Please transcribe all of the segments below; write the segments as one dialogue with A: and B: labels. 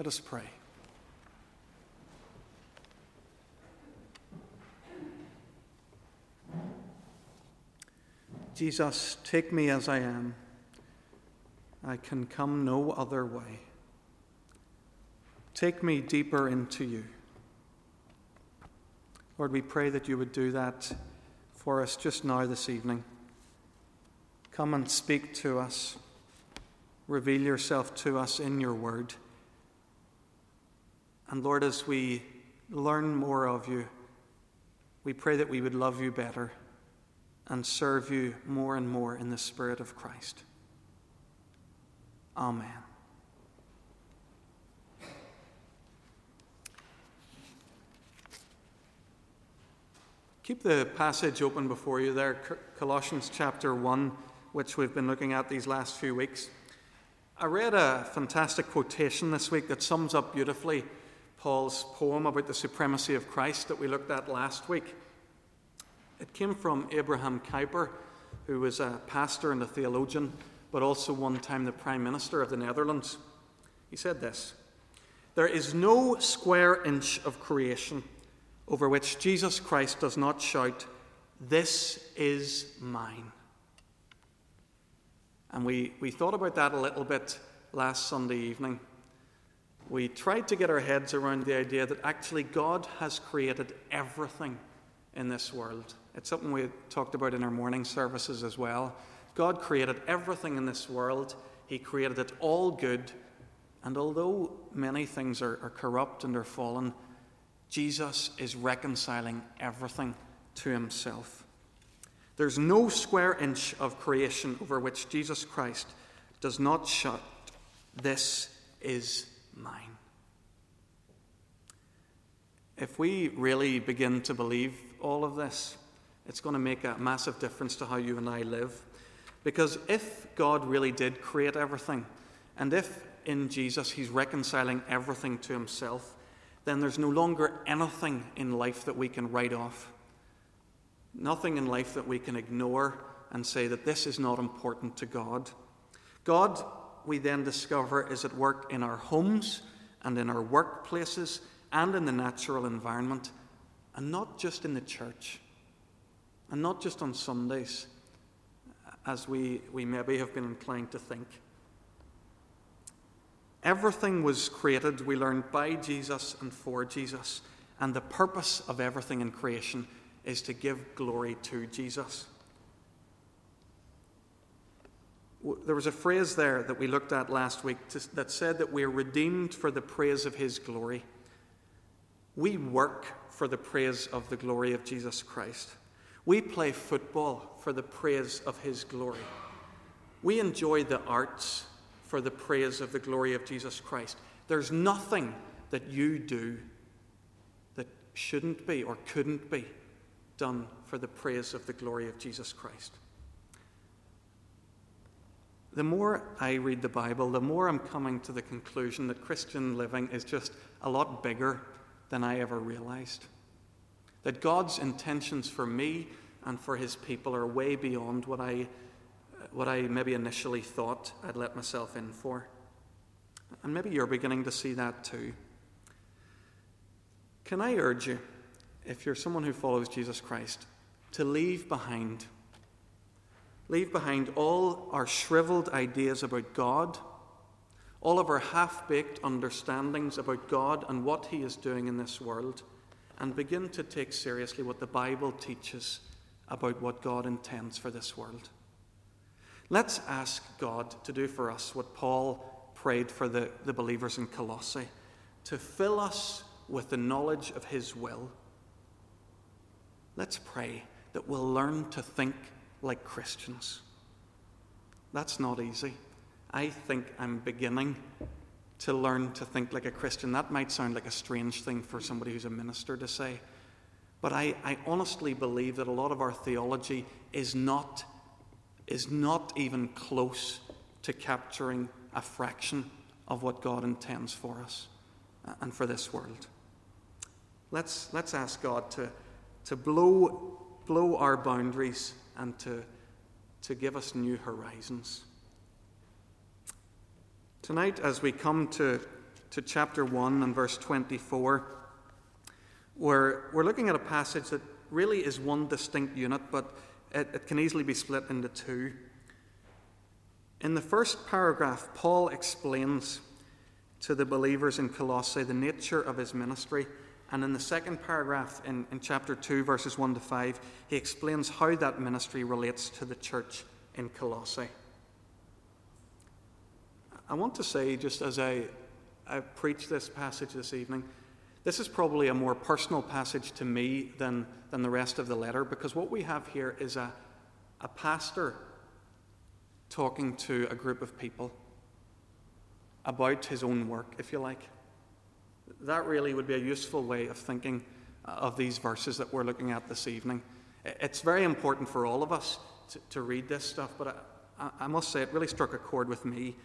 A: Let us pray. Jesus, take me as I am. I can come no other way. Take me deeper into you. Lord, we pray that you would do that for us just now this evening. Come and speak to us. Reveal yourself to us in your word. And Lord, as we learn more of you, we pray that we would love you better and serve you more and more in the Spirit of Christ. Amen. Keep the passage open before you there, Colossians chapter 1, which we've been looking at these last few weeks. I read a fantastic quotation this week that sums up beautifully Paul's poem about the supremacy of Christ that we looked at last week. It came from Abraham Kuyper, who was a pastor and a theologian, but also one time the Prime Minister of the Netherlands. He said this There is no square inch of creation over which Jesus Christ does not shout, This is mine. And we, we thought about that a little bit last Sunday evening we tried to get our heads around the idea that actually God has created everything in this world. It's something we talked about in our morning services as well. God created everything in this world, He created it all good. And although many things are, are corrupt and are fallen, Jesus is reconciling everything to Himself. There's no square inch of creation over which Jesus Christ does not shut. This is mine. If we really begin to believe all of this, it's going to make a massive difference to how you and I live. Because if God really did create everything, and if in Jesus He's reconciling everything to Himself, then there's no longer anything in life that we can write off. Nothing in life that we can ignore and say that this is not important to God. God we then discover is at work in our homes and in our workplaces and in the natural environment, and not just in the church, and not just on Sundays, as we, we maybe have been inclined to think. Everything was created, we learned, by Jesus and for Jesus, and the purpose of everything in creation is to give glory to Jesus there was a phrase there that we looked at last week that said that we're redeemed for the praise of His glory. We work for the praise of the glory of Jesus Christ. We play football for the praise of His glory. We enjoy the arts for the praise of the glory of Jesus Christ. There's nothing that you do that shouldn't be or couldn't be done for the praise of the glory of Jesus Christ the more I read the Bible, the more I'm coming to the conclusion that Christian living is just a lot bigger than I ever realized. That God's intentions for me and for his people are way beyond what I, what I maybe initially thought I'd let myself in for. And maybe you're beginning to see that too. Can I urge you, if you're someone who follows Jesus Christ, to leave behind leave behind all our shriveled ideas about God, all of our half baked understandings about God and what He is doing in this world, and begin to take seriously what the Bible teaches about what God intends for this world. Let's ask God to do for us what Paul prayed for the, the believers in Colossae to fill us with the knowledge of His will. Let's pray that we'll learn to think like Christians. That's not easy. I think I'm beginning to learn to think like a Christian. That might sound like a strange thing for somebody who's a minister to say. But I, I honestly believe that a lot of our theology is not, is not even close to capturing a fraction of what God intends for us uh, and for this world. Let's, let's ask God to, to blow, blow our boundaries and to, to give us new horizons. Tonight, as we come to to chapter 1 and verse 24, where we're looking at a passage that really is one distinct unit, but it, it can easily be split into two. In the first paragraph, Paul explains to the believers in Colossae the nature of his ministry. And in the second paragraph, in, in chapter 2, verses 1 to 5, he explains how that ministry relates to the church in Colossae. I want to say, just as I, I preach this passage this evening, this is probably a more personal passage to me than, than the rest of the letter because what we have here is a, a pastor talking to a group of people about his own work, if you like. That really would be a useful way of thinking uh, of these verses that we're looking at this evening. It's very important for all of us to, to read this stuff, but I, I, must say it really struck a chord with me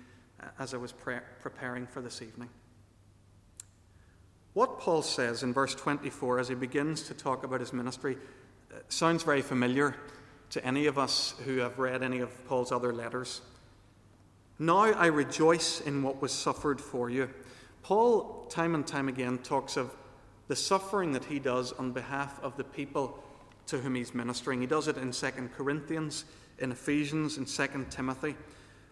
A: uh, as I was pre- preparing for this evening. What Paul says in verse 24 as he begins to talk about his ministry uh, sounds very familiar to any of us who have read any of Paul's other letters. Now I rejoice in what was suffered for you. Paul, time and time again, talks of the suffering that he does on behalf of the people to whom he's ministering. He does it in 2 Corinthians, in Ephesians, in 2 Timothy.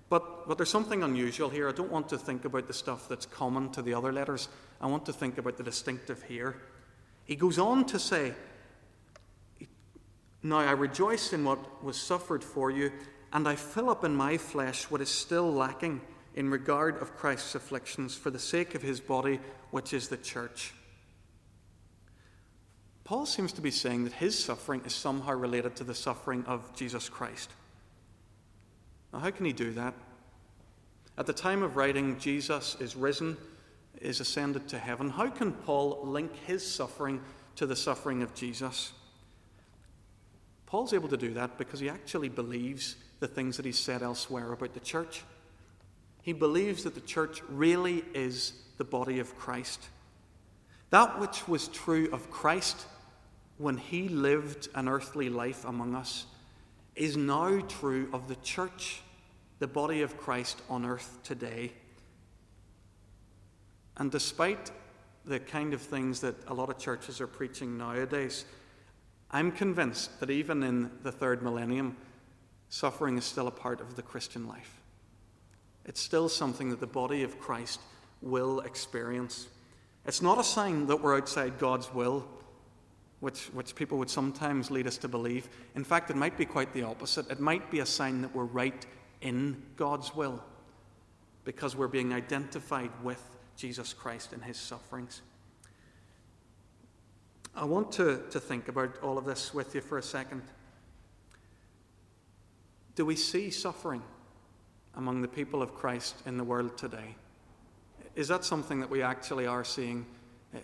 A: But, but there's something unusual here. I don't want to think about the stuff that's common to the other letters. I want to think about the distinctive here. He goes on to say, Now I rejoice in what was suffered for you and I fill up in my flesh what is still lacking in regard of Christ's afflictions for the sake of his body, which is the church. Paul seems to be saying that his suffering is somehow related to the suffering of Jesus Christ. Now, how can he do that? At the time of writing, Jesus is risen, is ascended to heaven. How can Paul link his suffering to the suffering of Jesus? Paul's able to do that because he actually believes the things that he said elsewhere about the church. He believes that the church really is the body of Christ. That which was true of Christ when he lived an earthly life among us is now true of the church, the body of Christ on earth today. And despite the kind of things that a lot of churches are preaching nowadays, I'm convinced that even in the third millennium, Suffering is still a part of the Christian life. It's still something that the body of Christ will experience. It's not a sign that we're outside God's will, which, which people would sometimes lead us to believe. In fact, it might be quite the opposite. It might be a sign that we're right in God's will because we're being identified with Jesus Christ and his sufferings. I want to, to think about all of this with you for a second. Do we see suffering among the people of Christ in the world today? Is that something that we actually are seeing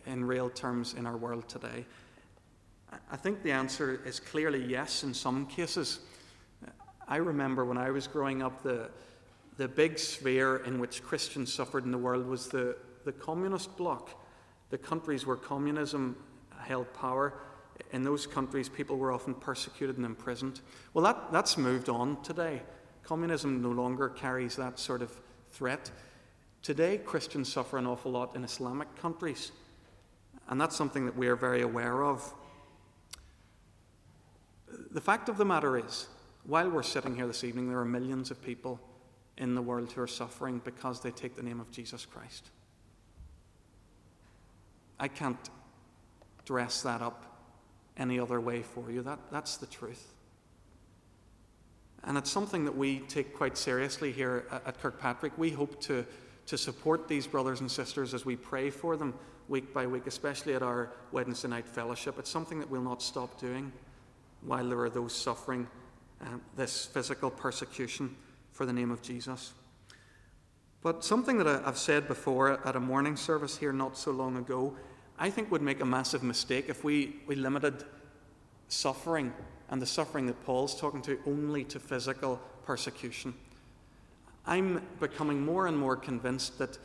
A: in real terms in our world today? I think the answer is clearly yes in some cases. I remember when I was growing up, the, the big sphere in which Christians suffered in the world was the, the communist bloc, the countries where communism held power in those countries, people were often persecuted and imprisoned. Well, that, that's moved on today. Communism no longer carries that sort of threat. Today, Christians suffer an awful lot in Islamic countries, and that's something that we are very aware of. The fact of the matter is, while we're sitting here this evening, there are millions of people in the world who are suffering because they take the name of Jesus Christ. I can't dress that up any other way for you. That, that's the truth. And it's something that we take quite seriously here at, at Kirkpatrick. We hope to, to support these brothers and sisters as we pray for them week by week, especially at our Wednesday night fellowship. It's something that we'll not stop doing while there are those suffering um, this physical persecution for the name of Jesus. But something that I've said before at a morning service here not so long ago I think would make a massive mistake if we, we limited suffering and the suffering that Paul's talking to only to physical persecution. I'm becoming more and more convinced that,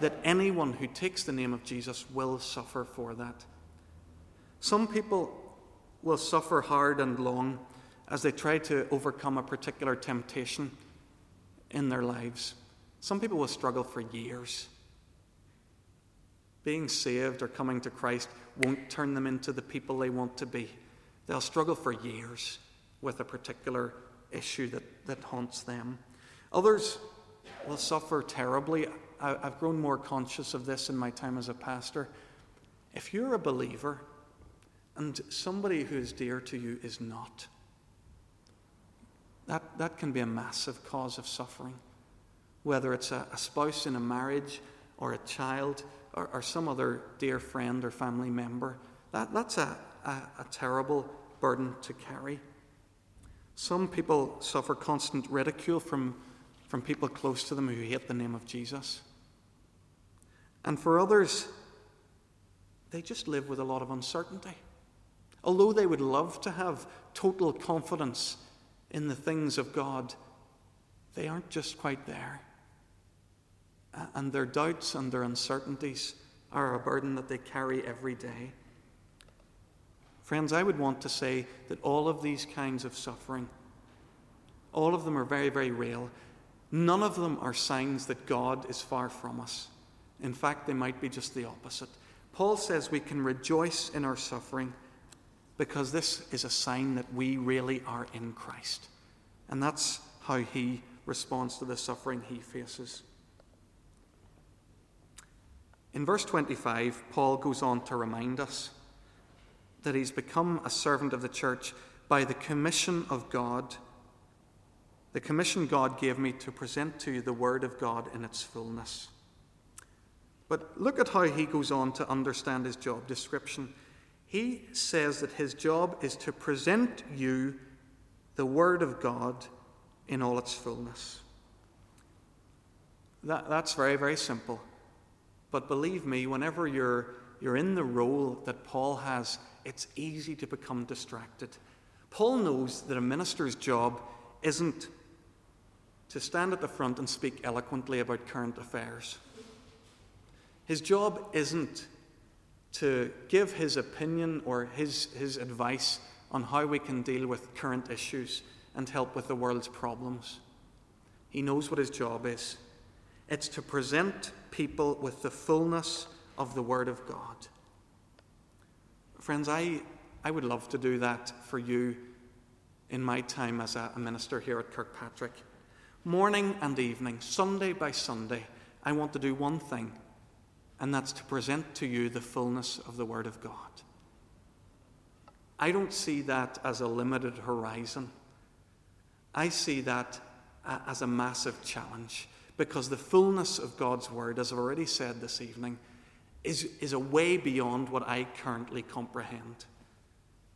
A: that anyone who takes the name of Jesus will suffer for that. Some people will suffer hard and long as they try to overcome a particular temptation in their lives. Some people will struggle for years being saved or coming to Christ won't turn them into the people they want to be. They'll struggle for years with a particular issue that, that haunts them. Others will suffer terribly. I, I've grown more conscious of this in my time as a pastor. If you're a believer and somebody who is dear to you is not, that, that can be a massive cause of suffering. Whether it's a, a spouse in a marriage or a child or, or, some other dear friend or family member, that, that's a, a, a terrible burden to carry. Some people suffer constant ridicule from, from people close to them who hate the name of Jesus. And for others, they just live with a lot of uncertainty. Although they would love to have total confidence in the things of God, they aren't just quite there. And their doubts and their uncertainties are a burden that they carry every day. Friends, I would want to say that all of these kinds of suffering, all of them are very, very real. None of them are signs that God is far from us. In fact, they might be just the opposite. Paul says we can rejoice in our suffering because this is a sign that we really are in Christ. And that's how he responds to the suffering he faces. In verse 25, Paul goes on to remind us that he's become a servant of the church by the commission of God. The commission God gave me to present to you the Word of God in its fullness. But look at how he goes on to understand his job description. He says that his job is to present you the Word of God in all its fullness. That, that's very, very simple. But believe me, whenever you're, you're in the role that Paul has, it's easy to become distracted. Paul knows that a minister's job isn't to stand at the front and speak eloquently about current affairs. His job isn't to give his opinion or his, his advice on how we can deal with current issues and help with the world's problems. He knows what his job is it's to present people with the fullness of the Word of God. Friends, I, I would love to do that for you in my time as a, a minister here at Kirkpatrick. Morning and evening, Sunday by Sunday, I want to do one thing and that's to present to you the fullness of the Word of God. I don't see that as a limited horizon. I see that uh, as a massive challenge because the fullness of God's Word, as I've already said this evening, is, is a way beyond what I currently comprehend.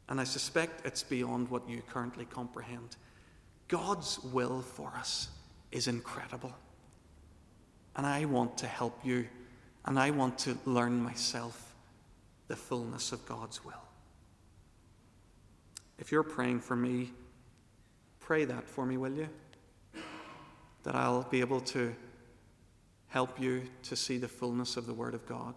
A: And I suspect it's beyond what you currently comprehend. God's will for us is incredible. And I want to help you and I want to learn myself the fullness of God's will. If you're praying for me, pray that for me, will you? That I'll be able to help you to see the fullness of the Word of God.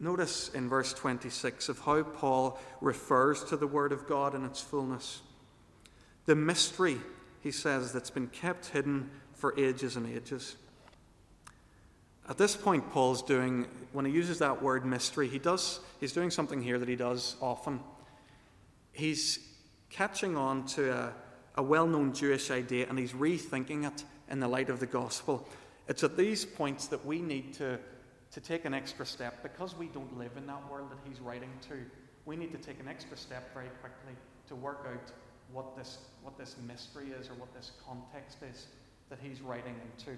A: Notice in verse 26 of how Paul refers to the Word of God in its fullness. The mystery, he says, that's been kept hidden for ages and ages. At this point, Paul's doing, when he uses that word mystery, he does, he's doing something here that he does often. He's catching on to a, a well known Jewish idea and he's rethinking it in the light of the gospel. It's at these points that we need to, to take an extra step because we don't live in that world that he's writing to. We need to take an extra step very quickly to work out what this, what this mystery is or what this context is that he's writing into.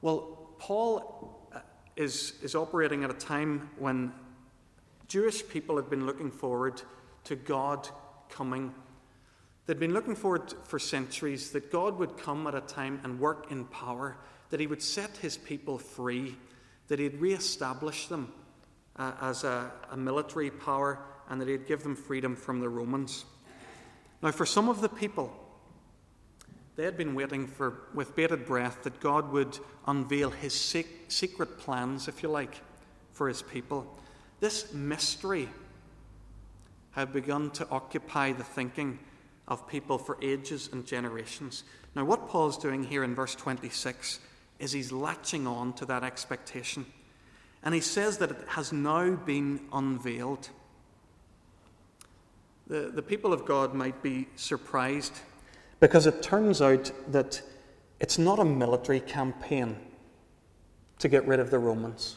A: Well, Paul uh, is, is operating at a time when Jewish people had been looking forward to God coming. They'd been looking forward for centuries that God would come at a time and work in power, that he would set his people free, that he'd re-establish them uh, as a, a military power, and that he'd give them freedom from the Romans. Now, for some of the people, they had been waiting for, with bated breath that God would unveil his secret plans, if you like, for his people. This mystery had begun to occupy the thinking of people for ages and generations. Now, what Paul's doing here in verse 26 is he's latching on to that expectation. And he says that it has now been unveiled. The, the people of God might be surprised because it turns out that it's not a military campaign to get rid of the Romans.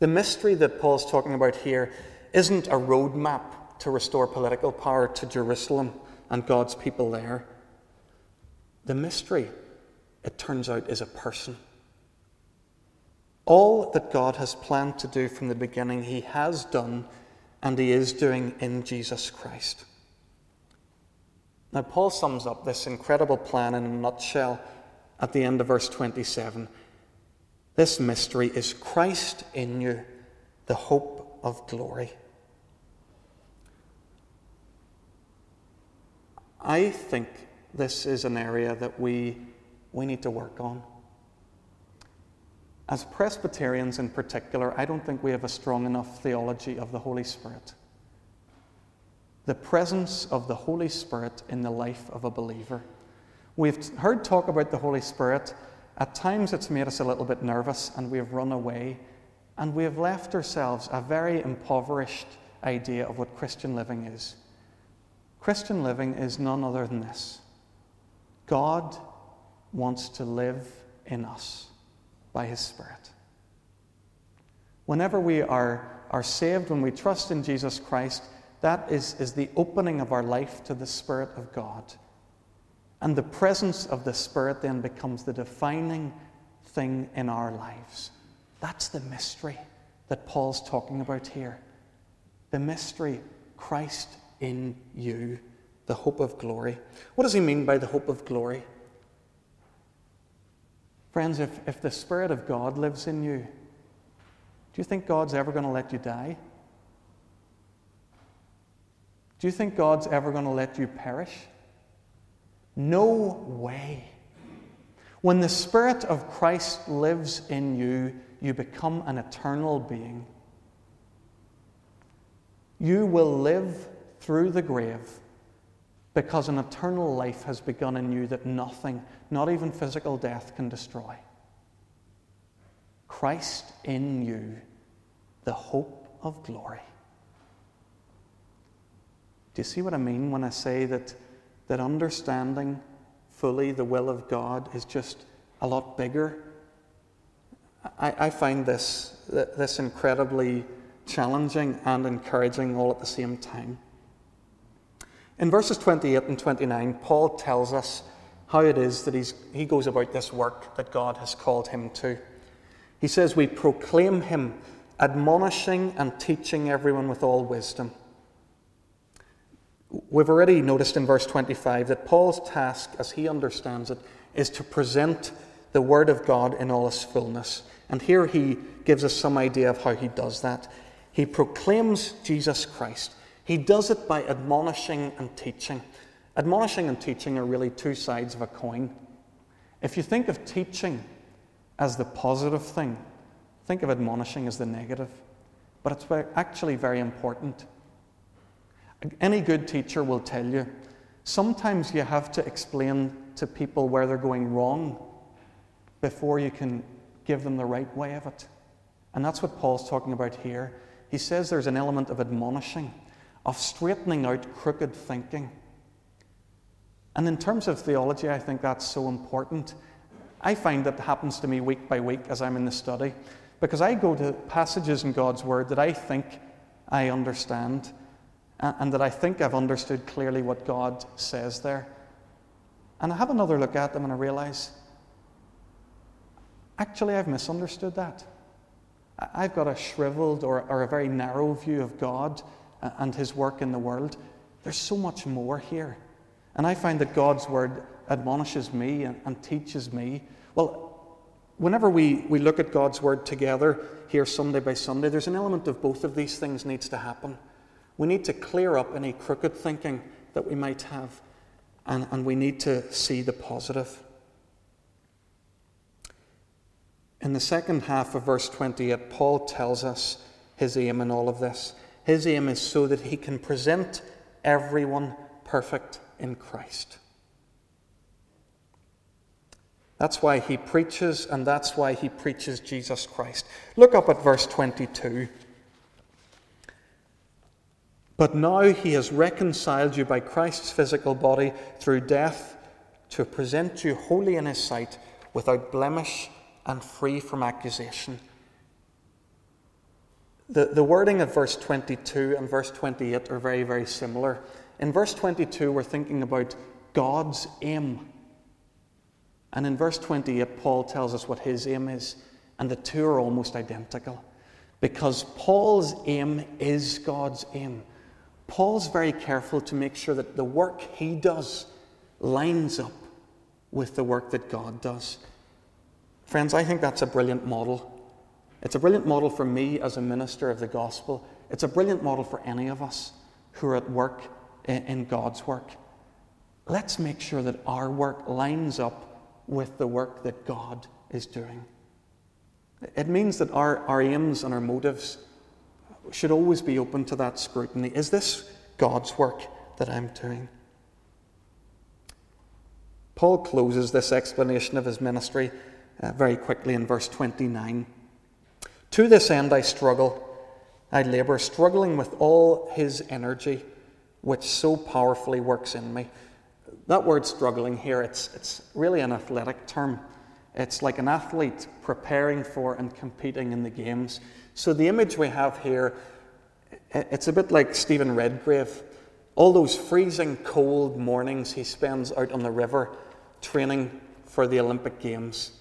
A: The mystery that Paul's talking about here isn't a roadmap to restore political power to Jerusalem and God's people there. The mystery, it turns out, is a person. All that God has planned to do from the beginning, He has done and He is doing in Jesus Christ. Now, Paul sums up this incredible plan in a nutshell at the end of verse 27. This mystery is Christ in you, the hope of glory. I think this is an area that we, we need to work on. As Presbyterians in particular, I don't think we have a strong enough theology of the Holy Spirit. The presence of the Holy Spirit in the life of a believer. We've heard talk about the Holy Spirit. At times it's made us a little bit nervous and we have run away and we have left ourselves a very impoverished idea of what Christian living is. Christian living is none other than this God wants to live in us by His Spirit. Whenever we are, are saved, when we trust in Jesus Christ, that is, is the opening of our life to the Spirit of God. And the presence of the Spirit then becomes the defining thing in our lives. That's the mystery that Paul's talking about here. The mystery, Christ in you, the hope of glory. What does he mean by the hope of glory? Friends, if, if the Spirit of God lives in you, do you think God's ever going to let you die? Do you think God's ever going to let you perish? No way. When the Spirit of Christ lives in you, you become an eternal being. You will live through the grave because an eternal life has begun in you that nothing, not even physical death, can destroy. Christ in you, the hope of glory. Do you see what I mean when I say that, that understanding fully the will of God is just a lot bigger? I, I find this, this incredibly challenging and encouraging all at the same time. In verses 28 and 29, Paul tells us how it is that he's, he goes about this work that God has called him to. He says, We proclaim him, admonishing and teaching everyone with all wisdom. We've already noticed in verse 25 that Paul's task, as he understands it, is to present the Word of God in all its fullness. And here he gives us some idea of how he does that. He proclaims Jesus Christ. He does it by admonishing and teaching. Admonishing and teaching are really two sides of a coin. If you think of teaching as the positive thing, think of admonishing as the negative. But it's actually very important. Any good teacher will tell you sometimes you have to explain to people where they're going wrong before you can give them the right way of it. And that's what Paul's talking about here. He says there's an element of admonishing of straightening out crooked thinking. And in terms of theology, I think that's so important. I find that happens to me week by week as I'm in the study, because I go to passages in God's Word that I think I understand, and that I think I've understood clearly what God says there. And I have another look at them and I realize, actually, I've misunderstood that. I've got a shriveled or, or a very narrow view of God and his work in the world, there's so much more here. And I find that God's word admonishes me and, and teaches me. Well, whenever we, we look at God's word together here Sunday by Sunday, there's an element of both of these things needs to happen. We need to clear up any crooked thinking that we might have, and, and we need to see the positive. In the second half of verse 28, Paul tells us his aim in all of this. His aim is so that he can present everyone perfect in Christ. That's why he preaches, and that's why he preaches Jesus Christ. Look up at verse 22. But now he has reconciled you by Christ's physical body through death to present you holy in his sight, without blemish and free from accusation. The, the wording of verse 22 and verse 28 are very, very similar. In verse 22, we're thinking about God's aim. And in verse 28, Paul tells us what his aim is, and the two are almost identical. Because Paul's aim is God's aim. Paul's very careful to make sure that the work he does lines up with the work that God does. Friends, I think that's a brilliant model. It's a brilliant model for me as a minister of the gospel. It's a brilliant model for any of us who are at work in God's work. Let's make sure that our work lines up with the work that God is doing. It means that our, our aims and our motives should always be open to that scrutiny. Is this God's work that I'm doing? Paul closes this explanation of his ministry uh, very quickly in verse 29. To this end I struggle, I labour, struggling with all his energy, which so powerfully works in me. That word struggling here, it's, it's really an athletic term. It's like an athlete preparing for and competing in the games. So the image we have here, it's a bit like Stephen Redgrave. All those freezing cold mornings he spends out on the river training for the Olympic Games.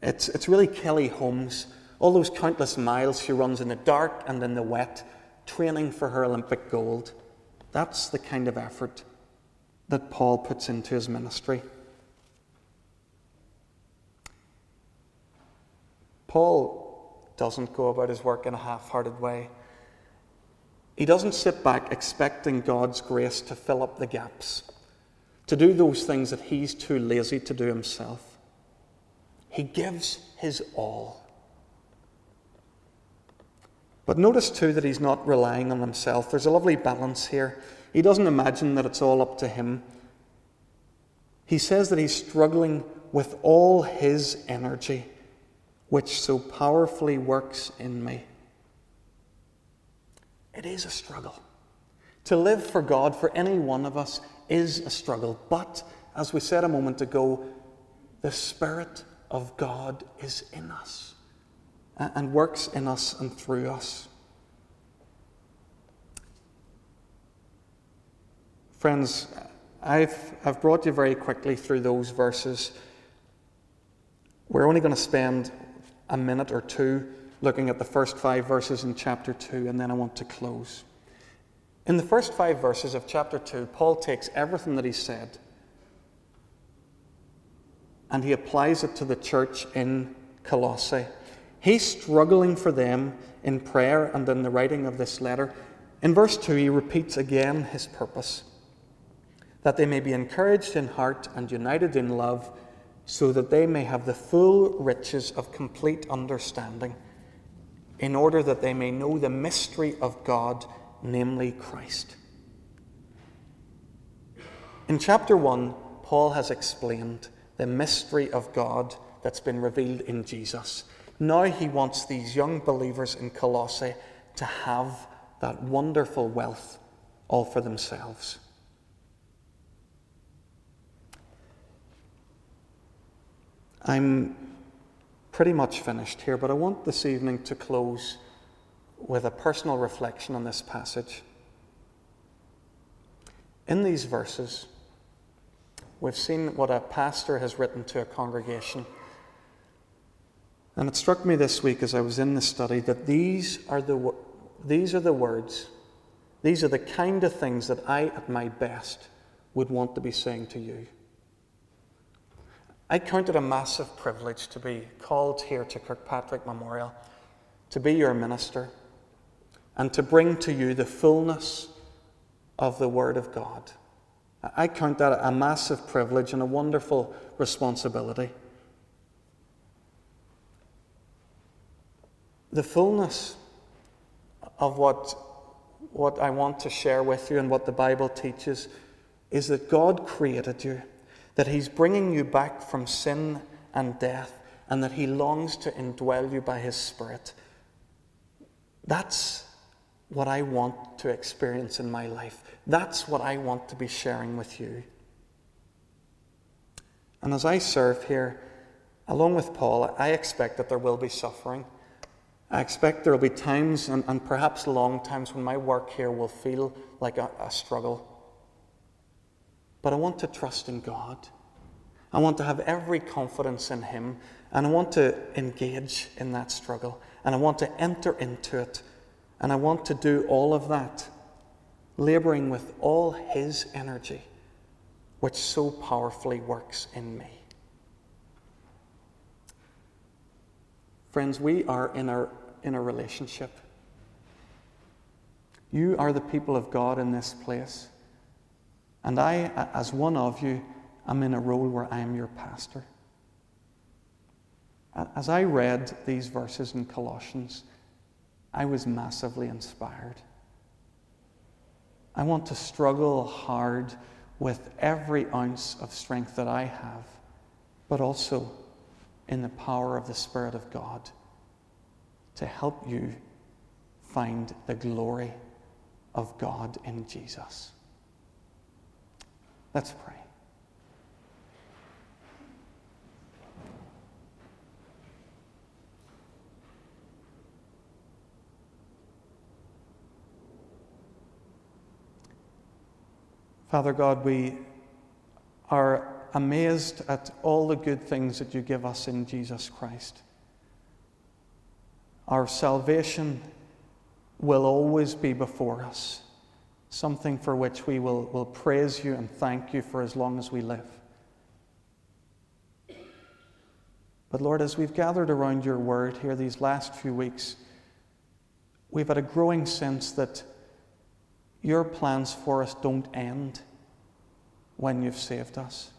A: It's, it's really Kelly Holmes, all those countless miles she runs in the dark and in the wet, training for her Olympic gold. That's the kind of effort that Paul puts into his ministry. Paul doesn't go about his work in a half hearted way. He doesn't sit back expecting God's grace to fill up the gaps to do those things that he's too lazy to do himself. He gives his all. But notice too that he's not relying on himself. There's a lovely balance here. He doesn't imagine that it's all up to him. He says that he's struggling with all his energy, which so powerfully works in me. It is a struggle. To live for God, for any one of us, is a struggle. But, as we said a moment ago, the Spirit of God is in us and works in us and through us. Friends, I've, I've brought you very quickly through those verses. We're only going to spend a minute or two looking at the first five verses in chapter 2, and then I want to close. In the first five verses of chapter 2, Paul takes everything that he said and he applies it to the church in Colossae. He's struggling for them in prayer and in the writing of this letter. In verse 2, he repeats again his purpose that they may be encouraged in heart and united in love, so that they may have the full riches of complete understanding, in order that they may know the mystery of God namely Christ. In chapter 1, Paul has explained the mystery of God that's been revealed in Jesus. Now he wants these young believers in Colossae to have that wonderful wealth all for themselves. I'm pretty much finished here, but I want this evening to close with a personal reflection on this passage. In these verses, we've seen what a pastor has written to a congregation. And it struck me this week as I was in the study that these are the, these are the words, these are the kind of things that I, at my best, would want to be saying to you. I count it a massive privilege to be called here to Kirkpatrick Memorial, to be your minister and to bring to you the fullness of the Word of God. I count that a massive privilege and a wonderful responsibility. The fullness of what, what I want to share with you and what the Bible teaches is that God created you, that He's bringing you back from sin and death, and that He longs to indwell you by His Spirit. That's what I want to experience in my life. That's what I want to be sharing with you. And as I serve here, along with Paul, I expect that there will be suffering. I expect there will be times, and, and perhaps long times, when my work here will feel like a, a struggle. But I want to trust in God. I want to have every confidence in Him, and I want to engage in that struggle, and I want to enter into it, and I want to do all of that, laboring with all His energy, which so powerfully works in me. Friends, we are in a, in a relationship. You are the people of God in this place. And I, as one of you, am in a role where I am your pastor. As I read these verses in Colossians, I was massively inspired. I want to struggle hard with every ounce of strength that I have, but also in the power of the Spirit of God to help you find the glory of God in Jesus. Let's pray. Father God, we are amazed at all the good things that you give us in Jesus Christ. Our salvation will always be before us, something for which we will, will praise you and thank you for as long as we live. But Lord, as we've gathered around your word here these last few weeks, we've had a growing sense that your plans for us don't end when you've saved us.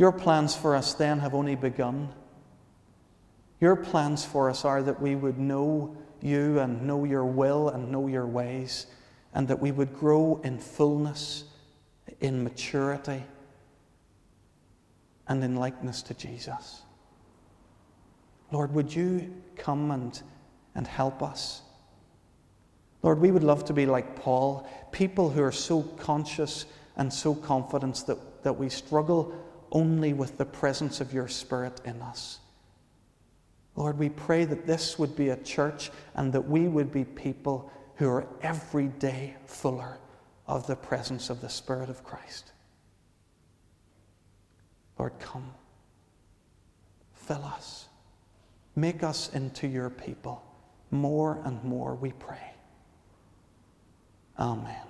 A: Your plans for us then have only begun. Your plans for us are that we would know you and know your will and know your ways, and that we would grow in fullness, in maturity, and in likeness to Jesus. Lord, would you come and, and help us? Lord, we would love to be like Paul, people who are so conscious and so confident that, that we struggle only with the presence of your Spirit in us. Lord, we pray that this would be a church and that we would be people who are every day fuller of the presence of the Spirit of Christ. Lord, come. Fill us. Make us into your people more and more, we pray. Amen.